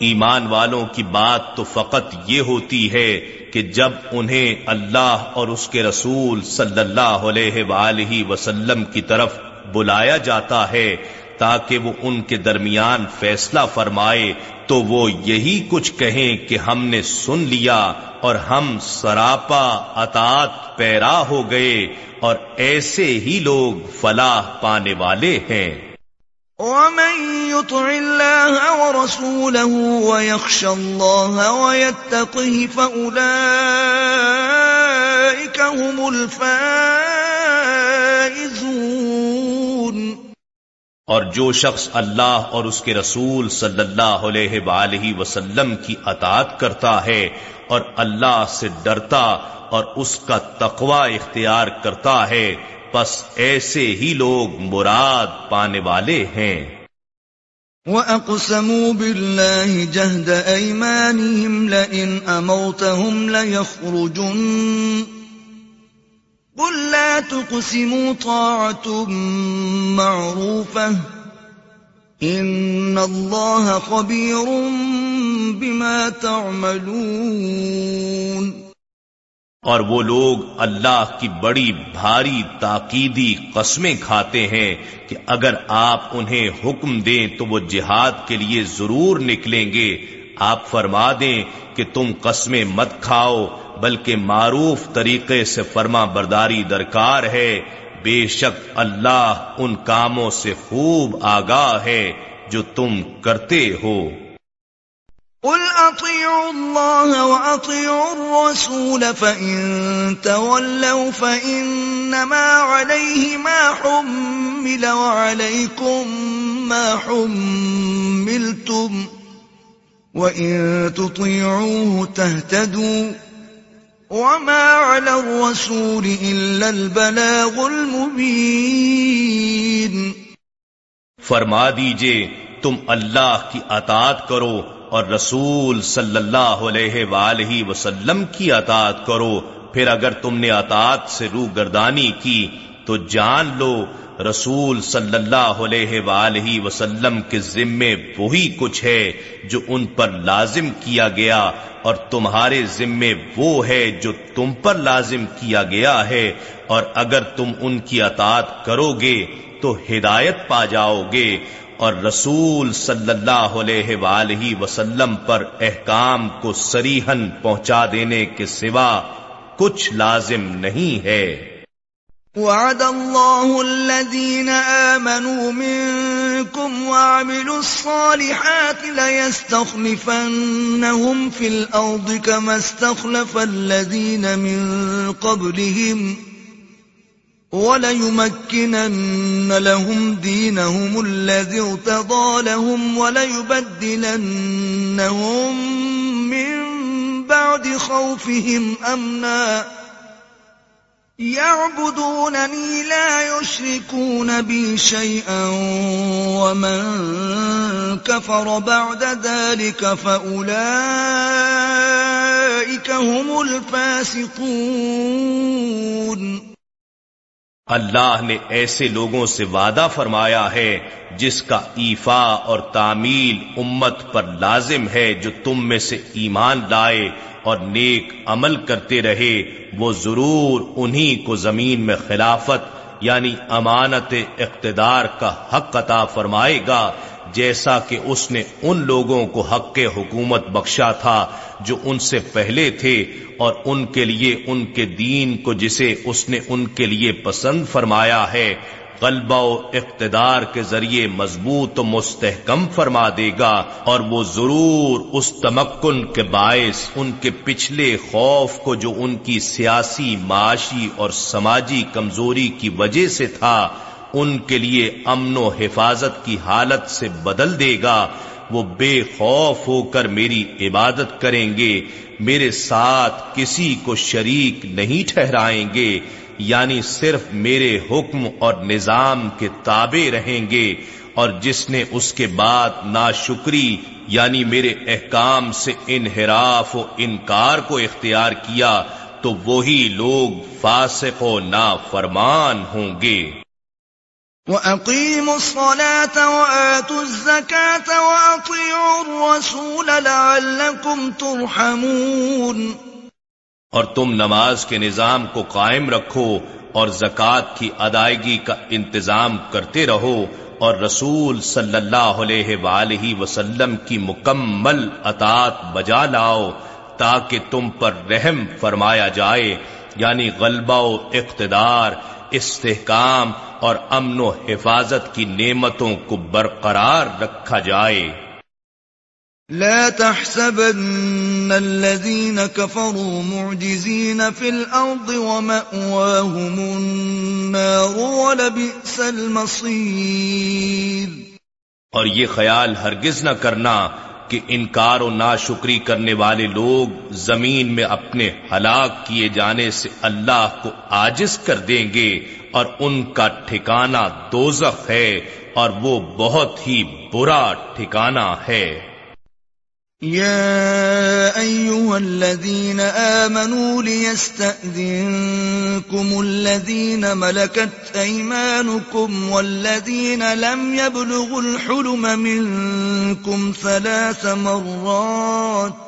ایمان والوں کی بات تو فقط یہ ہوتی ہے کہ جب انہیں اللہ اور اس کے رسول صلی اللہ علیہ وآلہ وسلم کی طرف بلایا جاتا ہے تاکہ وہ ان کے درمیان فیصلہ فرمائے، تو وہ یہی کچھ کہیں کہ ہم نے سن لیا اور ہم سراپا اطاط پیرا ہو گئے اور ایسے ہی لوگ فلاح پانے والے ہیں۔ ومن يطع الله ورسوله ويخشى الله ويتقه فأولئك هم الفائزون. اور جو شخص اللہ اور اس کے رسول صلی اللہ علیہ وآلہ وسلم کی اطاعت کرتا ہے اور اللہ سے ڈرتا اور اس کا تقوی اختیار کرتا ہے پس ایسے ہی لوگ مراد پانے والے ہیں۔ وَأَقْسَمُوا بِاللَّهِ جَهْدَ أَيْمَانِهِمْ لَئِنْ أَمَوْتَهُمْ لَيَخْرُجُنَّ قُلْ لَا تُقْسِمُوا طَاعَةٌ مَّعْرُوفَةٌ إِنَّ اللَّهَ خَبِيرٌ بِمَا تَعْمَلُونَ اور وہ لوگ اللہ کی بڑی بھاری تاکیدی قسمیں کھاتے ہیں کہ اگر آپ انہیں حکم دیں تو وہ جہاد کے لیے ضرور نکلیں گے۔ آپ فرما دیں کہ تم قسمیں مت کھاؤ، بلکہ معروف طریقے سے فرما برداری درکار ہے۔ بے شک اللہ ان کاموں سے خوب آگاہ ہے جو تم کرتے ہو۔ قل اطيعوا الله واطيعوا الرسول فان تولوا فانما عليه ما حمل وعليكم ما حملتم وان تطيعوه تهتدوا وما على الرسول الا البلاغ المبين فرما دیجیے تم اللہ کی اطاعت کرو اور رسول صلی اللہ علیہ وآلہ وسلم کی اطاعت کرو۔ پھر اگر تم نے اطاعت سے روح گردانی کی، تو جان لو، رسول صلی اللہ علیہ وآلہ وسلم کے ذمے وہی کچھ ہے جو ان پر لازم کیا گیا، اور تمہارے ذمے وہ ہے جو تم پر لازم کیا گیا ہے۔ اور اگر تم ان کی اطاعت کرو گے، تو ہدایت پا جاؤ گے۔ اور رسول صلی اللہ علیہ وآلہ وسلم پر احکام کو سریحن پہنچا دینے کے سوا کچھ لازم نہیں ہے۔ وعد الله الذين آمنوا منكم وعملوا الصالحات ليستخلفنهم في الأرض كما استخلف الذين من قبلهم وَلَيُمَكِّنَنَّ لَهُمْ دِينَهُمُ الَّذِي ارْتَضَى لَهُمْ وَلَيُبَدِّلَنَّهُمْ مِنْ بَعْدِ خَوْفِهِمْ أَمْنًا. يَعْبُدُونَنِي لَا يُشْرِكُونَ بِي شَيْئًا وَمَنْ كَفَرَ بَعْدَ ذَلِكَ فَأُولَئِكَ هُمُ الْفَاسِقُونَ. اللہ نے ایسے لوگوں سے وعدہ فرمایا ہے جس کا ایفا اور تعمیل امت پر لازم ہے جو تم میں سے ایمان لائے اور نیک عمل کرتے رہے، وہ ضرور انہی کو زمین میں خلافت یعنی امانت اقتدار کا حق عطا فرمائے گا جیسا کہ اس نے ان لوگوں کو حق حکومت بخشا تھا جو ان سے پہلے تھے اور ان کے لیے ان کے دین کو جسے اس نے ان کے لیے پسند فرمایا ہے، غلبہ و اقتدار کے ذریعے مضبوط و مستحکم فرما دے گا اور وہ ضرور اس تمکن کے باعث ان کے پچھلے خوف کو جو ان کی سیاسی معاشی اور سماجی کمزوری کی وجہ سے تھا ان کے لیے امن و حفاظت کی حالت سے بدل دے گا، وہ بے خوف ہو کر میری عبادت کریں گے، میرے ساتھ کسی کو شریک نہیں ٹھہرائیں گے یعنی صرف میرے حکم اور نظام کے تابع رہیں گے، اور جس نے اس کے بعد ناشکری یعنی میرے احکام سے انحراف و انکار کو اختیار کیا، تو وہی لوگ فاسق و نافرمان ہوں گے۔ وَأَقِيمُوا الصَّلَاةَ وَآتُوا الزَّكَاةَ وَأَطِيعُوا الرَّسُولَ لَعَلَّكُمْ تُرْحَمُونَ اور تم نماز کے نظام کو قائم رکھو اور زکوٰۃ کی ادائیگی کا انتظام کرتے رہو اور رسول صلی اللہ علیہ وآلہ وسلم کی مکمل اطاعت بجا لاؤ تاکہ تم پر رحم فرمایا جائے یعنی غلبہ و اقتدار، استحکام اور امن و حفاظت کی نعمتوں کو برقرار رکھا جائے۔ لا تحسبن الذين كفروا معجزين في الأرض ومأواهم النار ولبئس المصير۔ اور یہ خیال ہرگز نہ کرنا کہ انکار و ناشکری کرنے والے لوگ زمین میں اپنے ہلاک کیے جانے سے اللہ کو آجز کر دیں گے اور ان کا ٹھکانہ دوزخ ہے اور وہ بہت ہی برا ٹھکانہ ہے۔ يا أيها الذين آمنوا ليستأذنكم الذين ملكت أيمانكم والذين لم يبلغوا الحلم منكم ثلاث مرات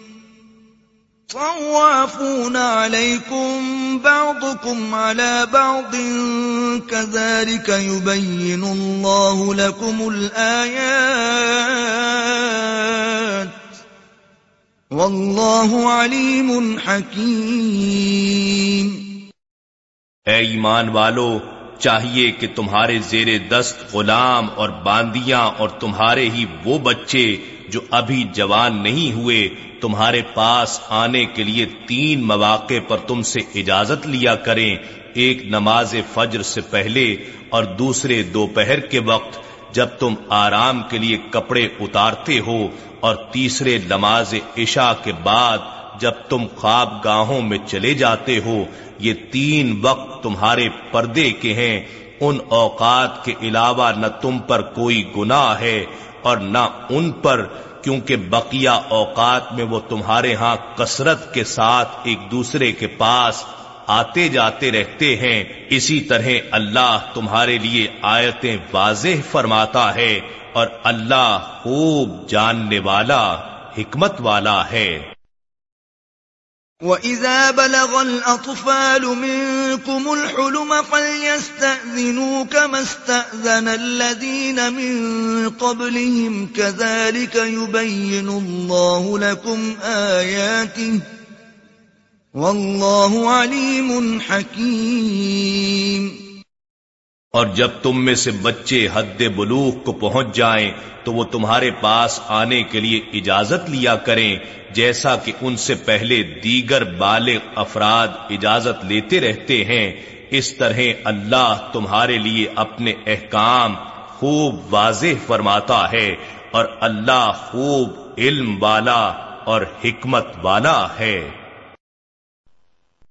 طوافون عليكم بعضكم على بعض كذلك يبين الله لكم الآيات والله عليم حكيم اے ایمان والو، چاہیے کہ تمہارے زیر دست غلام اور باندیاں اور تمہارے ہی وہ بچے جو ابھی جوان نہیں ہوئے تمہارے پاس آنے کے لیے تین مواقع پر تم سے اجازت لیا کریں۔ ایک نماز فجر سے پہلے اور دوسرے دوپہر کے وقت جب تم آرام کے لیے کپڑے اتارتے ہو اور تیسرے نماز عشاء کے بعد جب تم خواب گاہوں میں چلے جاتے ہو، یہ تین وقت تمہارے پردے کے ہیں۔ ان اوقات کے علاوہ نہ تم پر کوئی گناہ ہے اور نہ ان پر کیونکہ بقیہ اوقات میں وہ تمہارے ہاں کثرت کے ساتھ ایک دوسرے کے پاس آتے جاتے رہتے ہیں۔ اسی طرح اللہ تمہارے لیے آیتیں واضح فرماتا ہے اور اللہ خوب جاننے والا، حکمت والا ہے۔ وَإِذَا بَلَغَ الْأَطْفَالُ مِنْكُمُ الْحُلُمَ فَلْيَسْتَأْذِنُوا كَمَا اسْتَأْذَنَ الَّذِينَ مِنْ قَبْلِهِمْ كَذَلِكَ يُبَيِّنُ اللَّهُ لَكُمْ آيَاتِهِ وَاللَّهُ عَلِيمٌ حَكِيمٌ اور جب تم میں سے بچے حد بلوغ کو پہنچ جائیں تو وہ تمہارے پاس آنے کے لیے اجازت لیا کریں، جیسا کہ ان سے پہلے دیگر بالغ افراد اجازت لیتے رہتے ہیں۔ اس طرح اللہ تمہارے لیے اپنے احکام خوب واضح فرماتا ہے اور اللہ خوب علم والا اور حکمت والا ہے۔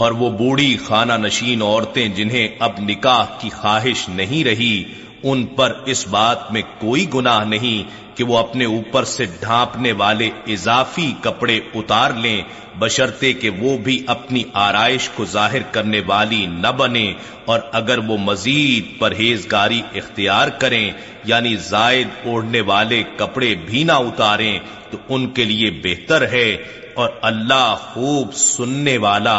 اور وہ بوڑھی خانہ نشین عورتیں جنہیں اب نکاح کی خواہش نہیں رہی، ان پر اس بات میں کوئی گناہ نہیں کہ وہ اپنے اوپر سے ڈھانپنے والے اضافی کپڑے اتار لیں بشرتے کہ وہ بھی اپنی آرائش کو ظاہر کرنے والی نہ بنے اور اگر وہ مزید پرہیزگاری اختیار کریں یعنی زائد اوڑھنے والے کپڑے بھی نہ اتاریں، تو ان کے لیے بہتر ہے اور اللہ خوب سننے والا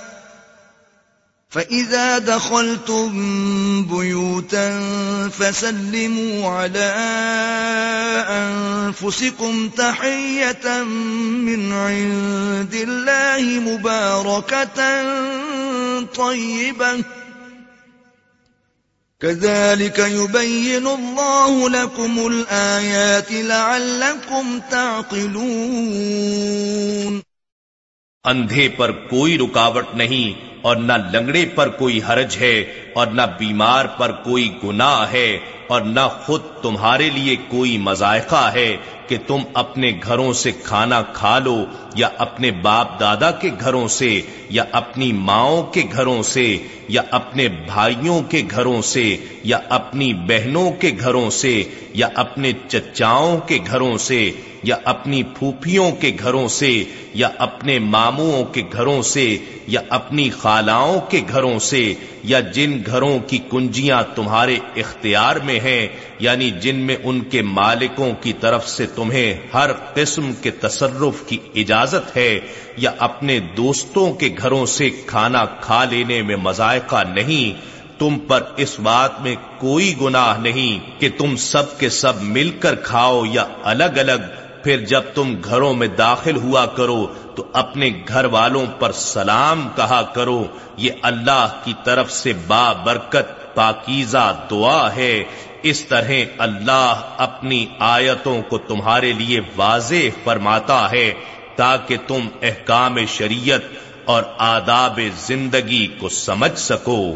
فَإِذَا دَخَلْتُمْ بُيُوتًا فَسَلِّمُوا عَلَىٰ أَنفُسِكُمْ تَحِيَّةً مِّنْ عِندِ اللَّهِ مُبَارَكَةً طَيِّبَةً كَذَٰلِكَ يُبَيِّنُ اللَّهُ لَكُمُ الْآيَاتِ لَعَلَّكُمْ تَعْقِلُونَ اندھے پر کوئی رکاوٹ نہیں اور نہ لنگڑے پر کوئی حرج ہے اور نہ بیمار پر کوئی گناہ ہے اور نہ خود تمہارے لیے کوئی مذائقہ ہے کہ تم اپنے گھروں سے کھانا کھا لو یا اپنے باپ دادا کے گھروں سے یا اپنی ماؤں کے گھروں سے یا اپنے بھائیوں کے گھروں سے یا اپنی بہنوں کے گھروں سے یا اپنے چچاؤں کے گھروں سے یا اپنی پھوپھیوں کے گھروں سے یا اپنے ماموں کے گھروں سے یا اپنی خالاؤں کے گھروں سے یا جن گھروں کی کنجیاں تمہارے اختیار میں ہیں یعنی جن میں ان کے مالکوں کی طرف سے تمہیں ہر قسم کے تصرف کی اجازت ہے یا اپنے دوستوں کے گھروں سے کھانا کھا لینے میں مذائقہ نہیں، تم پر اس بات میں کوئی گناہ نہیں کہ تم سب کے سب مل کر کھاؤ یا الگ الگ پھر جب تم گھروں میں داخل ہوا کرو، تو اپنے گھر والوں پر سلام کہا کرو۔ یہ اللہ کی طرف سے با برکت پاکیزہ دعا ہے۔ اس طرح اللہ اپنی آیتوں کو تمہارے لیے واضح فرماتا ہے، تاکہ تم احکام شریعت اور آداب زندگی کو سمجھ سکو۔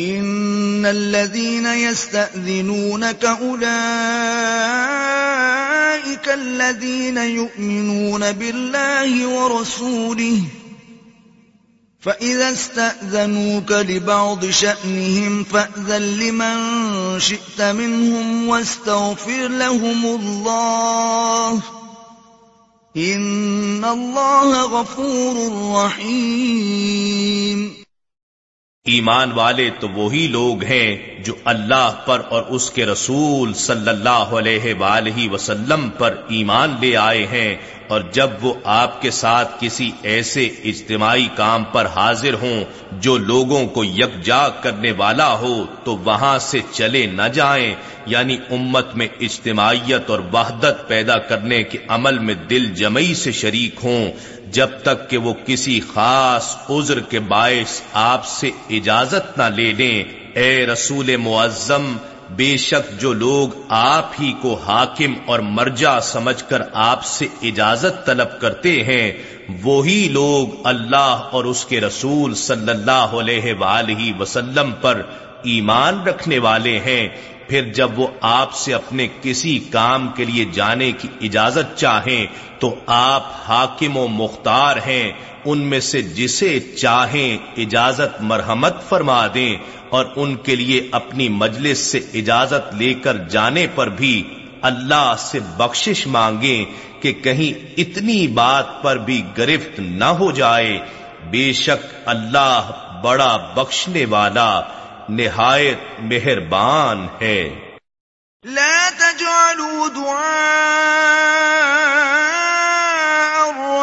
ان الذين يستأذنونك اولئك الذين يؤمنون بالله ورسوله فإذا استأذنوك لبعض شأنهم فأذن لمن شئت منهم واستغفر لهم الله إن الله غفور رحيم ایمان والے تو وہی لوگ ہیں جو اللہ پر اور اس کے رسول صلی اللہ علیہ وآلہ وسلم پر ایمان لے آئے ہیں اور جب وہ آپ کے ساتھ کسی ایسے اجتماعی کام پر حاضر ہوں جو لوگوں کو یکجا کرنے والا ہو، تو وہاں سے چلے نہ جائیں یعنی امت میں اجتماعیت اور وحدت پیدا کرنے کے عمل میں دل جمعی سے شریک ہوں، جب تک کہ وہ کسی خاص عذر کے باعث آپ سے اجازت نہ لے لیں۔ اے رسول معظم بے شک جو لوگ آپ ہی کو حاکم اور مرجع سمجھ کر آپ سے اجازت طلب کرتے ہیں، وہی لوگ اللہ اور اس کے رسول صلی اللہ علیہ وآلہ وسلم پر ایمان رکھنے والے ہیں۔ پھر جب وہ آپ سے اپنے کسی کام کے لیے جانے کی اجازت چاہیں تو آپ حاکم و مختار ہیں۔ ان میں سے جسے چاہیں اجازت مرحمت فرما دیں اور ان کے لیے اپنی مجلس سے اجازت لے کر جانے پر بھی اللہ سے بخشش مانگیں کہ کہیں اتنی بات پر بھی گرفت نہ ہو جائے۔ بے شک اللہ بڑا بخشنے والا نہایت مہربان ہے۔ لا تجعلوا دعاء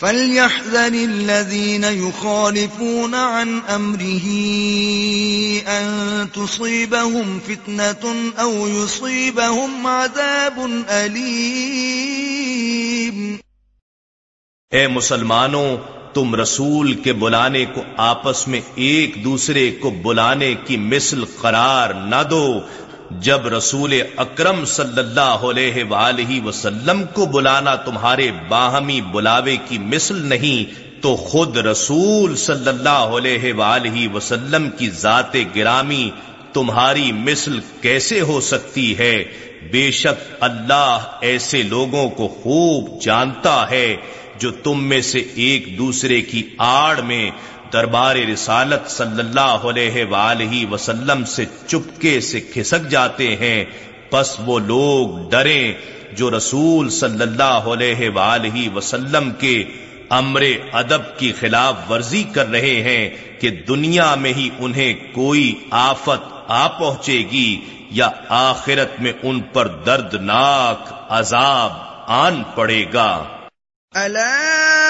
فليحذر الذين يخالفون عن أمره أن تصيبهم فتنة أو يصيبهم عذاب أليم اے مسلمانوں، تم رسول کے بلانے کو آپس میں ایک دوسرے کو بلانے کی مثل قرار نہ دو۔ جب رسول اکرم صلی اللہ علیہ وآلہ وسلم کو بلانا تمہارے باہمی بلاوے کی مثل نہیں، تو خود رسول صلی اللہ علیہ وآلہ وسلم کی ذات گرامی تمہاری مثل کیسے ہو سکتی ہے؟ بے شک اللہ ایسے لوگوں کو خوب جانتا ہے جو تم میں سے ایک دوسرے کی آڑ میں دربار رسالت صلی اللہ علیہ وآلہ وسلم سے چپکے سے کھسک جاتے ہیں، پس وہ لوگ ڈریں جو رسول صلی اللہ علیہ وآلہ وسلم کے امر ادب کی خلاف ورزی کر رہے ہیں کہ دنیا میں ہی انہیں کوئی آفت آ پہنچے گی یا آخرت میں ان پر دردناک عذاب آن پڑے گا۔ ألا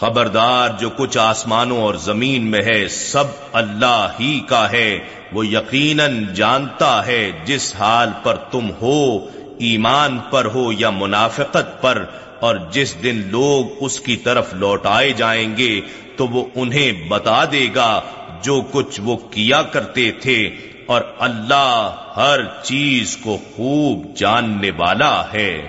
خبردار جو کچھ آسمانوں اور زمین میں ہے، سب اللہ ہی کا ہے۔ وہ یقیناً جانتا ہے جس حال پر تم ہو، ایمان پر ہو یا منافقت پر۔ اور جس دن لوگ اس کی طرف لوٹائے جائیں گے، تو وہ انہیں بتا دے گا جو کچھ وہ کیا کرتے تھے۔ اور اللہ ہر چیز کو خوب جاننے والا ہے۔